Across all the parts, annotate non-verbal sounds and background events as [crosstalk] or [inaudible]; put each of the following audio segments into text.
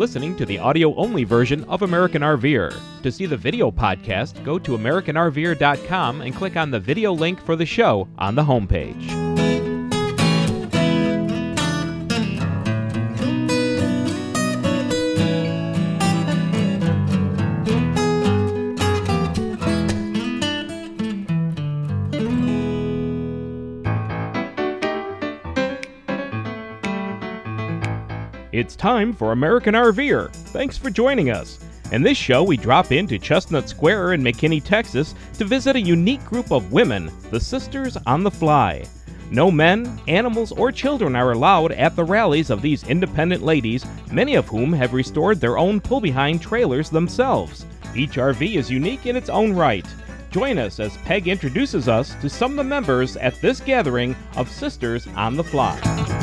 listening to the audio only version of American RVer. To see the video podcast, go to AmericanRVer.com and click on the video link for the show on the homepage. It's time for American RVer. Thanks for joining us. In this show, we drop into Chestnut Square in McKinney, Texas to visit a unique group of women, the Sisters on the Fly. No men, animals, or children are allowed at the rallies of these independent ladies, many of whom have restored their own pull behind trailers themselves. Each RV is unique in its own right. Join us as Peg introduces us to some of the members at this gathering of Sisters on the Fly.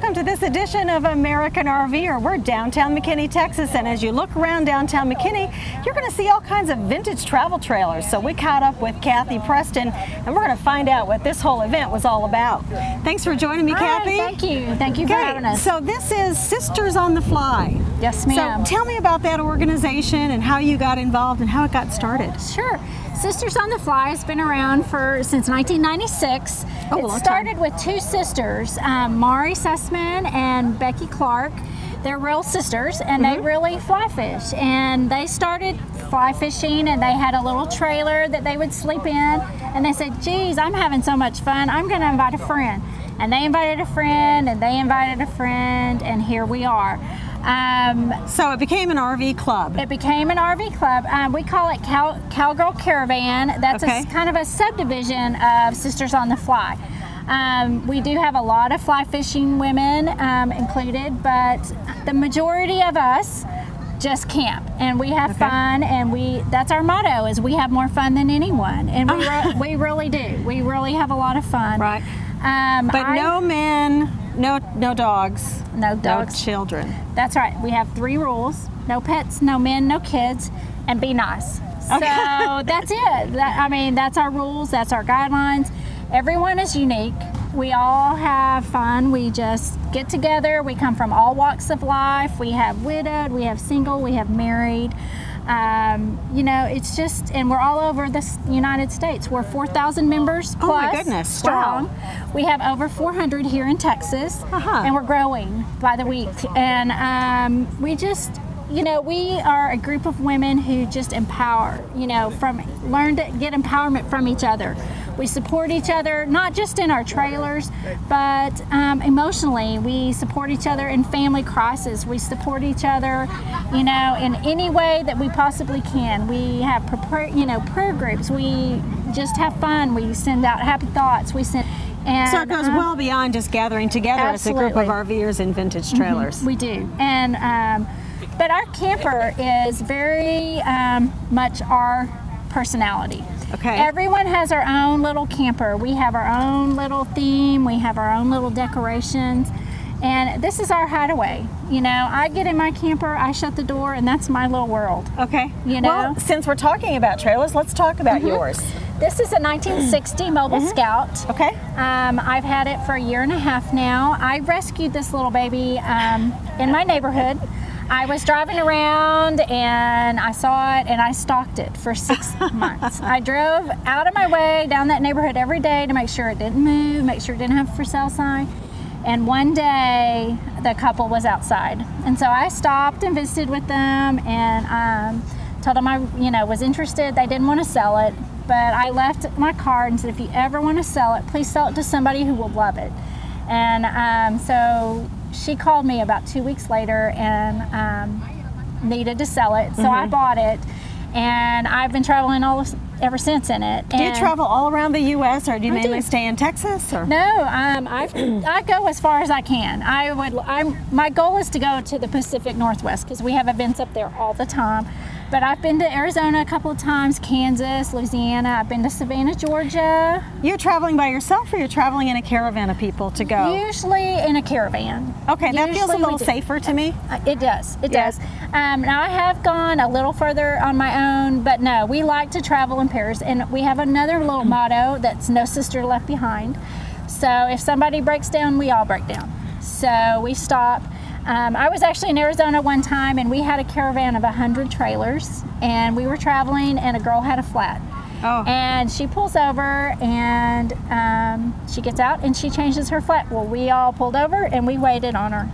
Welcome to this edition of American RVer. We're downtown McKinney, Texas, and as you look around downtown McKinney, you're going to see all kinds of vintage travel trailers. So we caught up with Kathy Preston, and we're going to find out what this whole event was all about. Thanks for joining me, Hi, Kathy. thank you. Thank you for Okay, having us. so this is Sisters on the Fly. Yes, ma'am. So tell me about that organization and how you got involved and how it got started. Sure. Sisters on the Fly has been around for since 1996. Oh, it long time. started with two sisters, um, Maurrie Sussman and Becky Clark. They're real sisters, and Mm-hmm. they really fly fish. And they started fly fishing, and they had a little trailer that they would sleep in. And they said, "Geez, I'm having so much fun. I'm going to invite a friend." And they invited a friend, and they invited a friend, and here we are. Um, So it became an RV club. It became an RV club. Um, we call it Cow- Cowgirl Caravan. That's Okay. a, kind of a subdivision of Sisters on the Fly. Um, we do have a lot of fly fishing women um, included, but the majority of us just camp and we have Okay. fun and we that's our motto is we have more fun than anyone and we, [laughs] re- we really do we really have a lot of fun Right. um, But I- no men, no no dogs, no no dogs children. That's right. We have three rules: no pets, no men, no kids, and be nice. So [laughs] that's it. That, I mean, that's our rules. That's our guidelines. Everyone is unique. We all have fun. We just get together. We come from all walks of life. We have widowed. We have single. We have married. Um, you know, it's just, and we're all over the United States. We're 4,000 members Oh, my plus goodness. strong. Wow. We have over 400 here in Texas, Uh-huh. and we're growing by the week. And um, we just, you know, we are a group of women who just empower. You know, from learn to get empowerment from each other. We support each other, not just in our trailers, but um, emotionally. We support each other in family crisis. We support each other, you know, in any way that we possibly can. We have, prepar- you know, prayer groups. We just have fun. We send out happy thoughts. We send. And, So it goes um, well beyond just gathering together as a group of Mm-hmm. RVers in vintage trailers. We do, and um, but our camper is very um, much our personality. Okay. Everyone has our own little camper. We have our own little theme. We have our own little decorations. And this is our hideaway. You know, I get in my camper, I shut the door, and that's my little world. Okay. You know? Well, since we're talking about trailers, let's talk about Mm-hmm. yours. This is a 1960 Mobile Scout. Okay. Um, I've had it for a year and a half now. I rescued this little baby um, in my neighborhood. I was driving around and I saw it and I stalked it for six [laughs] months. I drove out of my way down that neighborhood every day to make sure it didn't move, make sure it didn't have a for sale sign. And one day the couple was outside. And so I stopped and visited with them and um, told them I, you know, was interested. They didn't want to sell it, but I left my card and said, if you ever want to sell it, please sell it to somebody who will love it. And um, so she called me about two weeks later and um, needed to sell it. So I bought it, and I've been traveling all of, ever since in it. Do you travel all around the U.S. or do you I mainly do. stay in Texas? Or no, um, I I go as far as I can. I would. I'm. My goal is to go to the Pacific Northwest because we have events up there all the time. But I've been to Arizona a couple of times, Kansas, Louisiana. I've been to Savannah, Georgia. you're traveling by yourself or you're traveling in a caravan of people to go? Usually in a caravan. okay, that feels a little safer to me. Uh, It does. It Yeah. does. Um, now I have gone a little further on my own, but no, we like to travel in pairs, and we have another little motto that's "No sister left behind." So if somebody breaks down, we all break down. So we stop. Um, I was actually in Arizona one time and we had a caravan of 100 trailers and we were traveling and a girl had a flat. Oh. And she pulls over and um, she gets out and she changes her flat. Well, we all pulled over and we waited on her.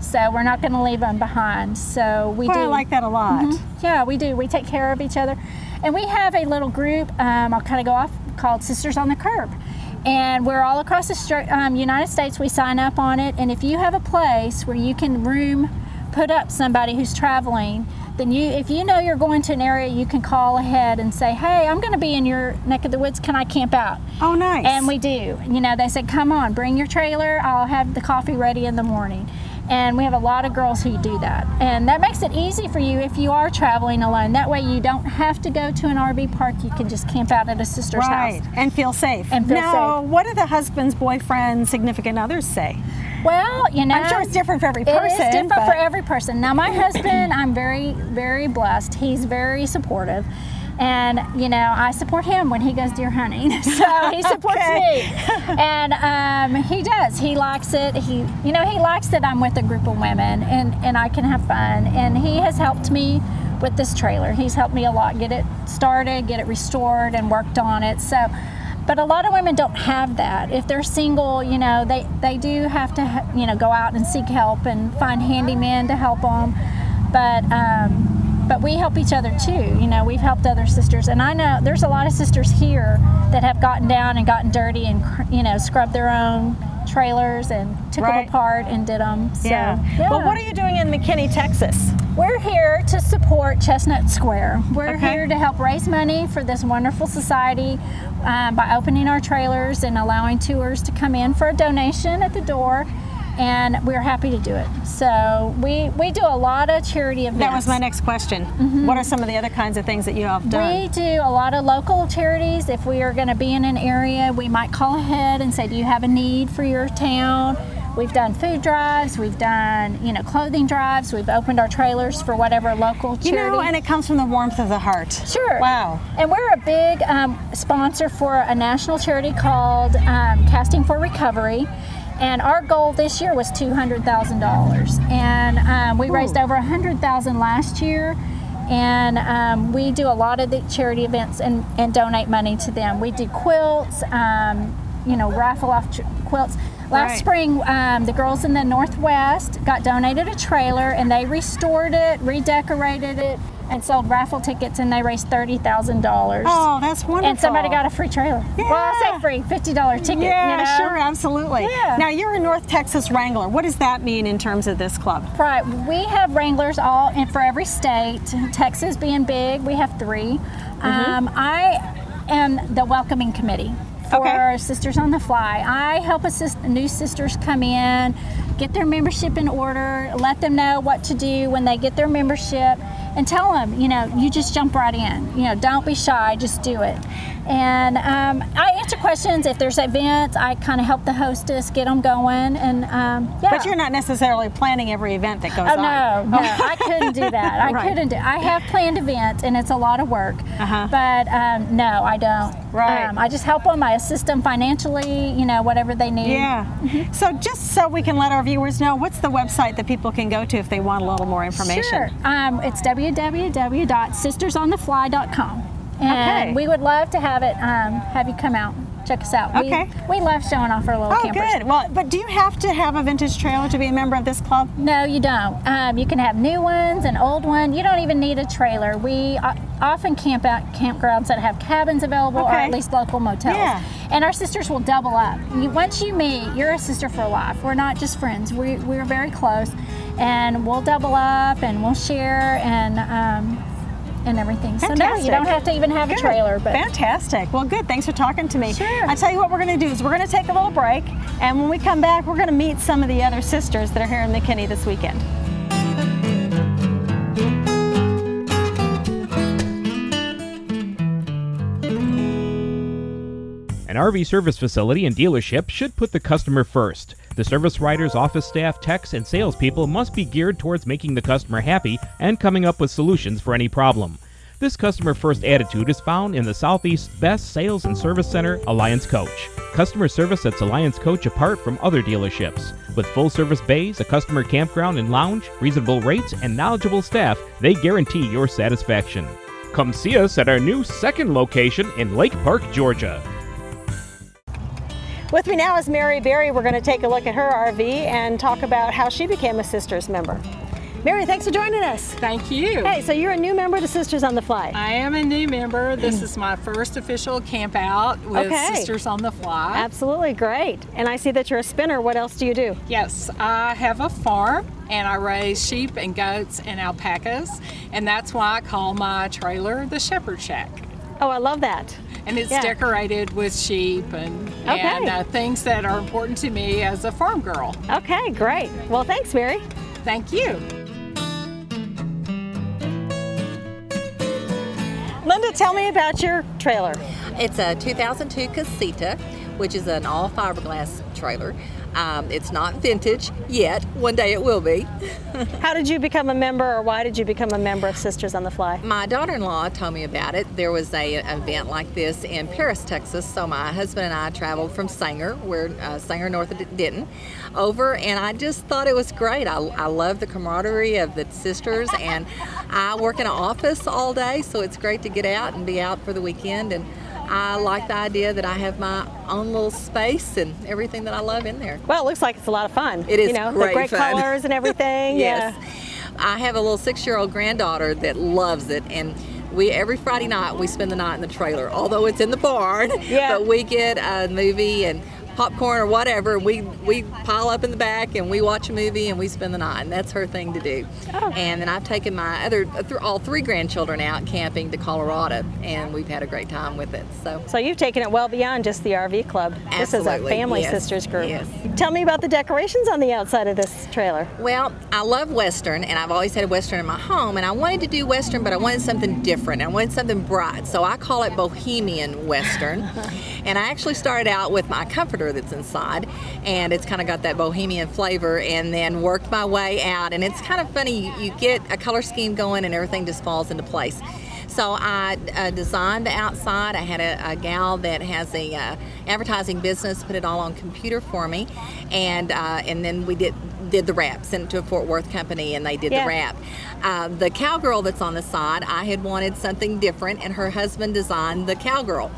So we're not going to leave them behind. So we Well, do. I like that a lot. Mhm. Yeah, we do. We take care of each other. And we have a little group, um, I'll kind of go off, called Sisters on the Curb. And we're all across the um, United States. We sign up on it. And if you have a place where you can room, put up somebody who's traveling, then you, if you know you're going to an area, you can call ahead and say, hey, I'm going to be in your neck of the woods. Can I camp out? Oh, nice. And we do. You know, they said, come on, bring your trailer. I'll have the coffee ready in the morning. And we have a lot of girls who do that. And that makes it easy for you if you are traveling alone. That way you don't have to go to an RV park. You can just camp out at a sister's right, house. and feel safe. And feel now, safe. what do the husbands, boyfriends, significant others say? Well, you know, I'm sure it's different for every person. It is different but- for every person. Now, my husband, I'm very, very blessed. He's very supportive. And, you know, I support him when he goes deer hunting. [laughs] So he supports Okay. me. And um, he does. He likes it. He, you know, he likes that I'm with a group of women and, and I can have fun. And he has helped me with this trailer. He's helped me a lot get it started, get it restored, and worked on it. So, but a lot of women don't have that. If they're single, you know, they, they do have to, you know, go out and seek help and find handymen to help them. But, um, but we help each other too. You know, we've helped other sisters, and I know there's a lot of sisters here that have gotten down and gotten dirty and you know scrubbed their own trailers and took Right. them apart and did them. So, yeah. Well, what are you doing in McKinney, Texas? we're here to support Chestnut Square. We're Okay. here to help raise money for this wonderful society um, by opening our trailers and allowing tours to come in for a donation at the door. And we're happy to do it. So we, we do a lot of charity events. That was my next question. What are some of the other kinds of things that you have done? We do a lot of local charities. If we are going to be in an area, we might call ahead and say, "Do you have a need for your town?" We've done food drives. We've done, you know, clothing drives. We've opened our trailers for whatever local charity. you know, and it comes from the warmth of the heart. Sure. Wow. And we're a big um, sponsor for a national charity called um, Casting for Recovery. And our goal this year was two hundred thousand dollars, and um, we raised over a hundred thousand last year. And um, we do a lot of the charity events and, and donate money to them. We do quilts, um, you know, raffle off ch- quilts. Last Right. spring, um, the girls in the Northwest got donated a trailer and they restored it, redecorated it, and sold raffle tickets, and they raised thirty thousand dollars. Oh, that's wonderful. and somebody got a free trailer. Well, I Yeah. say free, fifty dollar ticket. Yeah, you know? sure, absolutely. Yeah. Now you're a North Texas Wrangler. What does that mean in terms of this club? Right. We have wranglers all in for every state. Texas being big, we have 3 Mm-hmm. Um, I am the welcoming committee for Okay. Sisters on the Fly. I help assist new sisters come in, get their membership in order, let them know what to do when they get their membership, and tell them, you know, you just jump right in. You know, don't be shy, just do it. And um, I answer questions if there's events. I kind of help the hostess get them going, and um, yeah. But you're not necessarily planning every event that goes Oh on. no, no, I couldn't do that. I [laughs] Right. couldn't do. I have planned events, and it's a lot of work. Uh-huh. But um, no, I don't. Right. Um, I just help them. I assist them financially. You know, whatever they need. Yeah. So just so we can let our viewers know, what's the website that people can go to if they want a little more information? Sure. Um, it's www.sistersonthefly.com, and Okay. we would love to have it. Um, have you come out, check us out. Okay. We, we love showing off our little Oh, campers. good. Well, but do you have to have a vintage trailer to be a member of this club? No, you don't. Um, you can have new ones, an old one. You don't even need a trailer. We uh, often camp out campgrounds that have cabins available, or at least local motels. Yeah. And our sisters will double up. You, once you meet, you're a sister for life. We're not just friends. We, we're very close, and we'll double up and we'll share and um, and everything. So no, Fantastic. you don't have to even have Good. a trailer. But Fantastic. Well, good. Thanks for talking to me. Sure. I tell you what, we're going to do is we're going to take a little break, and when we come back, we're going to meet some of the other sisters that are here in McKinney this weekend. An RV service facility and dealership should put the customer first. The service writers, office staff, techs, and salespeople must be geared towards making the customer happy and coming up with solutions for any problem. This customer first attitude is found in the Southeast's best sales and service center, Alliance Coach. Customer service sets Alliance Coach apart from other dealerships. With full service bays, a customer campground and lounge, reasonable rates, and knowledgeable staff, they guarantee your satisfaction. Come see us at our new second location in Lake Park, Georgia. With me now is Mary Berry. We're going to take a look at her RV and talk about how she became a Sisters member. Mary, thanks for joining us. Thank you. Hey, so you're a new member to Sisters on the Fly. I am a new member. [clears throat] This is my first official camp out with Okay. Sisters on the Fly. Absolutely great. And I see that you're a spinner. What else do you do? Yes, I have a farm and I raise sheep and goats and alpacas, and that's why I call my trailer the Shepherd Shack. Oh, I love that. And it's Yeah. decorated with sheep and, Okay. and uh, things that are important to me as a farm girl. Okay, great. Well, thanks, Mary. Thank you. Linda, tell me about your trailer. It's a 2002 Casita, which is an all fiberglass trailer. Um, it's not vintage yet. One day it will be. [laughs] How did you become a member, or why did you become a member of Sisters on the Fly? My daughter-in-law told me about it. There was a an event like this in Paris, Texas. So my husband and I traveled from Sanger, we're uh, Sanger north Denton, over, and I just thought it was great. I, I love the camaraderie of the sisters, and I work in an office all day, so it's great to get out and be out for the weekend. And I like the idea that I have my own little space and everything that I love in there. Well, it looks like it's a lot of fun. It is You know, the great great fun. colors and [laughs] everything. Yes. Yeah. I have a little six year old granddaughter that loves it and we every Friday night we spend the night in the trailer, although it's in the barn. Yeah. [laughs] But we get a movie and popcorn or whatever. We we pile up in the back and we watch a movie and we spend the night. And that's her thing to do. Oh. And then I've taken my other uh, th- all three grandchildren out camping to Colorado, and we've had a great time with it. So. So you've taken it well beyond just the RV club. Absolutely. This is a family yes, sisters group. yes. Tell me about the decorations on the outside of this trailer. Well, I love Western, and I've always had a Western in my home, and I wanted to do Western, but I wanted something different. I wanted something bright, so I call it Bohemian Western. [laughs] and I actually started out with my comforter that's inside, and it's kind of got that Bohemian flavor, and then worked my way out. And it's kind of funny, you, you get a color scheme going, and everything just falls into place. So I uh, designed the outside. I had a, a gal that has a uh, advertising business put it all on computer for me, and uh, and then we did did the wrap. Sent it to a Fort Worth company, and they did Yeah. the wrap. Uh, the cowgirl that's on the side, I had wanted something different, and her husband designed the cowgirl.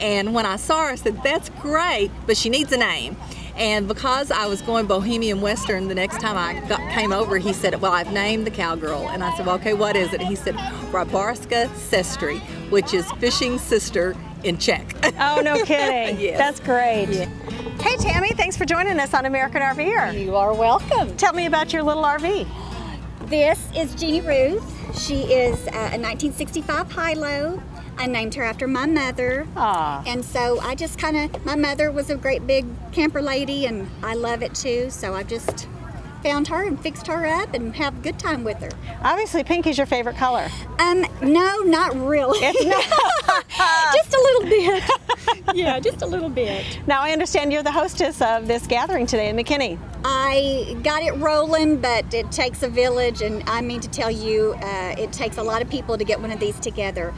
And when I saw her, I said, "That's great, but she needs a name." And because I was going Bohemian Western, the next time I got, came over, he said, "Well, I've named the cowgirl." And I said, "Well, okay, what is it?" He said, "Rabarska Sestri, which is fishing sister in Czech." Oh, no [laughs] kidding. Yes. That's great. Hey, Tammy, thanks for joining us on American RVer. You are welcome. Tell me about your little RV. This is Jeannie Ruth. She is uh, a 1965 Hi-Lo. I named her after my mother. Aw. And so I just kind of, my mother was a great big camper lady, and I love it too. So I just found her and fixed her up and have a good time with her. Obviously, pink is your favorite color. Um, no, not really. It's [laughs] not. just a little bit. yeah, just a little bit. now, I understand you're the hostess of this gathering today in McKinney. I got it rolling, but it takes a village, and I mean to tell you, uh, it takes a lot of people to get one of these together.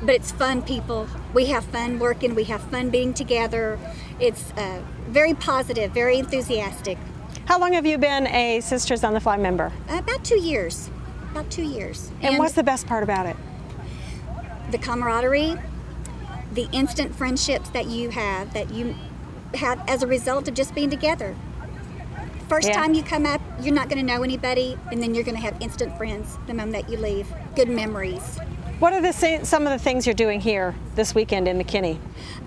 But it's fun, people. We have fun working, we have fun being together. It's uh, very positive, very enthusiastic. How long have you been a Sisters on the Fly member? About two years. About two years. And, what's the best part about it? the camaraderie, the instant friendships that you have, that you have as a result of just being together. First Yeah. time you come up, you're not going to know anybody, and then you're going to have instant friends the moment that you leave. Good memories. What are the some of the things you're doing here this weekend in McKinney?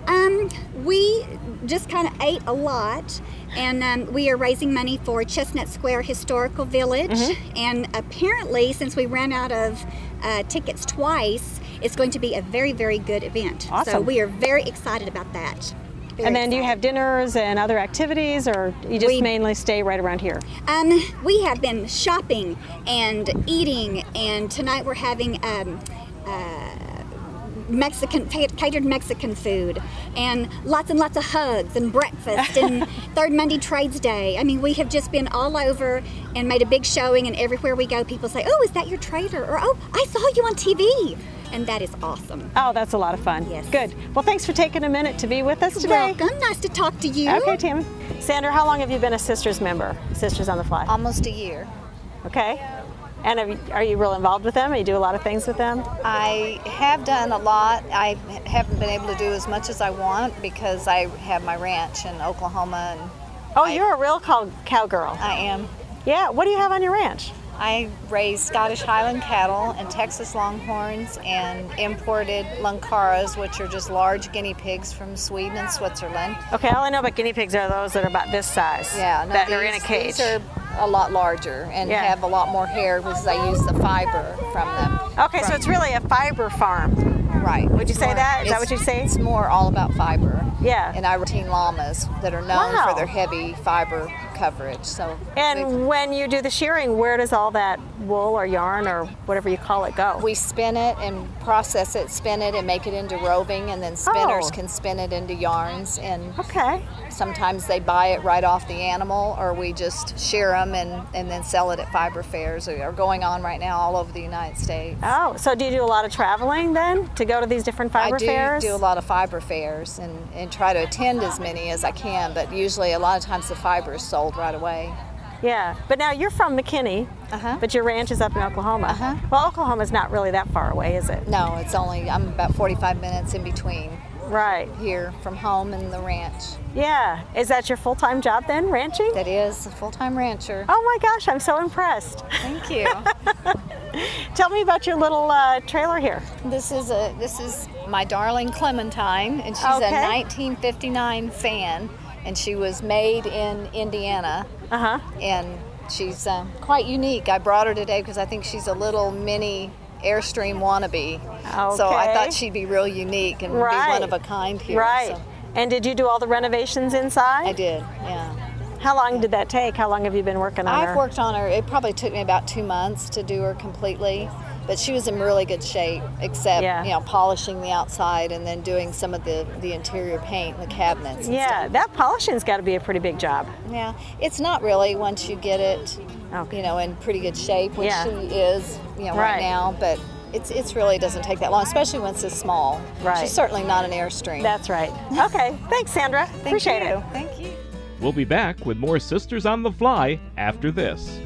Um, we just kind of ate a lot, and um, we are raising money for Chestnut Square Historical Village. Mm-hmm. And apparently, since we ran out of uh, tickets twice, it's going to be a very, very good event. So Awesome. we are very excited about that. Very and then do you have dinners and other activities, or you just We- mainly stay right around here? Um, we have been shopping and eating, and tonight we're having um, uh, Mexican catered Mexican food, and lots and lots of hugs and breakfast, and [laughs] Third Monday Trades Day. I mean, we have just been all over and made a big showing, and everywhere we go, people say, "Oh, is that your trader?" or "Oh, I saw you on TV." and that is awesome. Oh, that's a lot of fun. Yes. Good. Well, thanks for taking a minute to be with us today. Welcome. Nice to talk to you. Okay, Tammy. Sandra, how long have you been a Sisters member? Sisters on the Fly. Almost a year. Okay. And have you, are you real involved with them? Do you do a lot of things with them? I have done a lot. I haven't been able to do as much as I want because I have my ranch in Oklahoma and Oh, I- you're a real cow, cowgirl. I am. Yeah. What do you have on your ranch? I raise Scottish Highland cattle and Texas Longhorns and imported Lancaras, which are just large guinea pigs from Sweden and Switzerland. Okay, all I know about guinea pigs are those that are about this size. Yeah, no, that these, are in a cage. These are a lot larger and Yeah. have a lot more hair because I use the fiber from them. okay, so it's really a fiber farm. Right. Would you say more- that? Is that what you'd say? It's more all about fiber. Yeah. And I retain llamas that are known Wow. for their heavy fiber coverage. So And when you do the shearing, where does all that wool or yarn or whatever you call it go? we spin it and process it, spin it and make it into roving, and then spinners Oh. can spin it into yarns. And okay. sometimes they buy it right off the animal, or we just shear them and, and then sell it at fiber fairs. They are going on right now all over the United States. Oh, so do you do a lot of traveling then to go to these different fiber fairs? I do fairs? do a lot of fiber fairs and, and try to attend as many as I can, but usually a lot of times the fiber is sold right away. Yeah, but now you're from McKinney, Uh-huh. but your ranch is up in Oklahoma. Uh-huh. Well, Oklahoma's not really that far away, is it? No, it's only, I'm about 45 minutes in between Right. here from home and the ranch. Yeah. Is that your full-time job then, ranching? That is a full time rancher. Oh my gosh, I'm so impressed. Thank you. [laughs] Tell me about your little uh, trailer here. this is a this is my darling Clementine, and she's Okay. a 1959 fan, and she was made in Indiana, Uh huh. and she's um, quite unique. I brought her today because I think she's a little mini Airstream wannabe. So I thought she'd be real unique and be one of a kind here. Right. so And did you do all the renovations inside? I did, yeah. How long did that take? How long have you been working on her? I've worked on her. It probably took me about two months to do her completely, but she was in really good shape, except Yeah. you know polishing the outside and then doing some of the the interior paint, and the cabinets. and Yeah, stuff. that polishing's got to be a pretty big job. yeah. It's not really once you get it, Okay. you know, in pretty good shape, which Yeah. she is, you know, Right. right, now. But it's it's really doesn't take that long, especially when it's this small. Right. She's certainly not an airstream. That's right. [laughs] Okay, thanks, Sandra. Thank Appreciate you. it. Thank you. We'll be back with more Sisters on the Fly after this.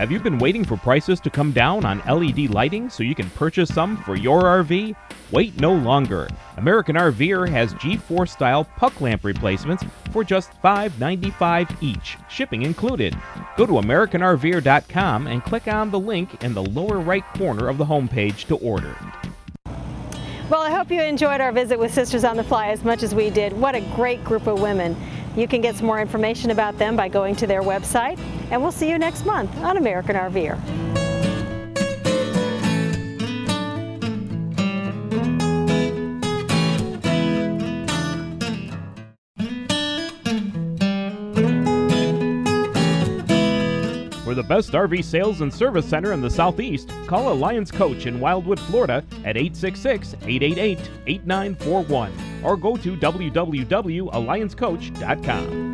Have you been waiting for prices to come down on LED lighting so you can purchase some for your RV? Wait no longer. American RVer has G4 style puck lamp replacements for just $5.95 each, shipping included. Go to AmericanRVer.com and click on the link in the lower right corner of the homepage to order. Well, I hope you enjoyed our visit with Sisters on the Fly as much as we did. What a great group of women. You can get some more information about them by going to their website, and we'll see you next month on American RVer. For the best RV sales and service center in the Southeast, call Alliance Coach in Wildwood, Florida at 866 888 8941 or go to www.alliancecoach.com.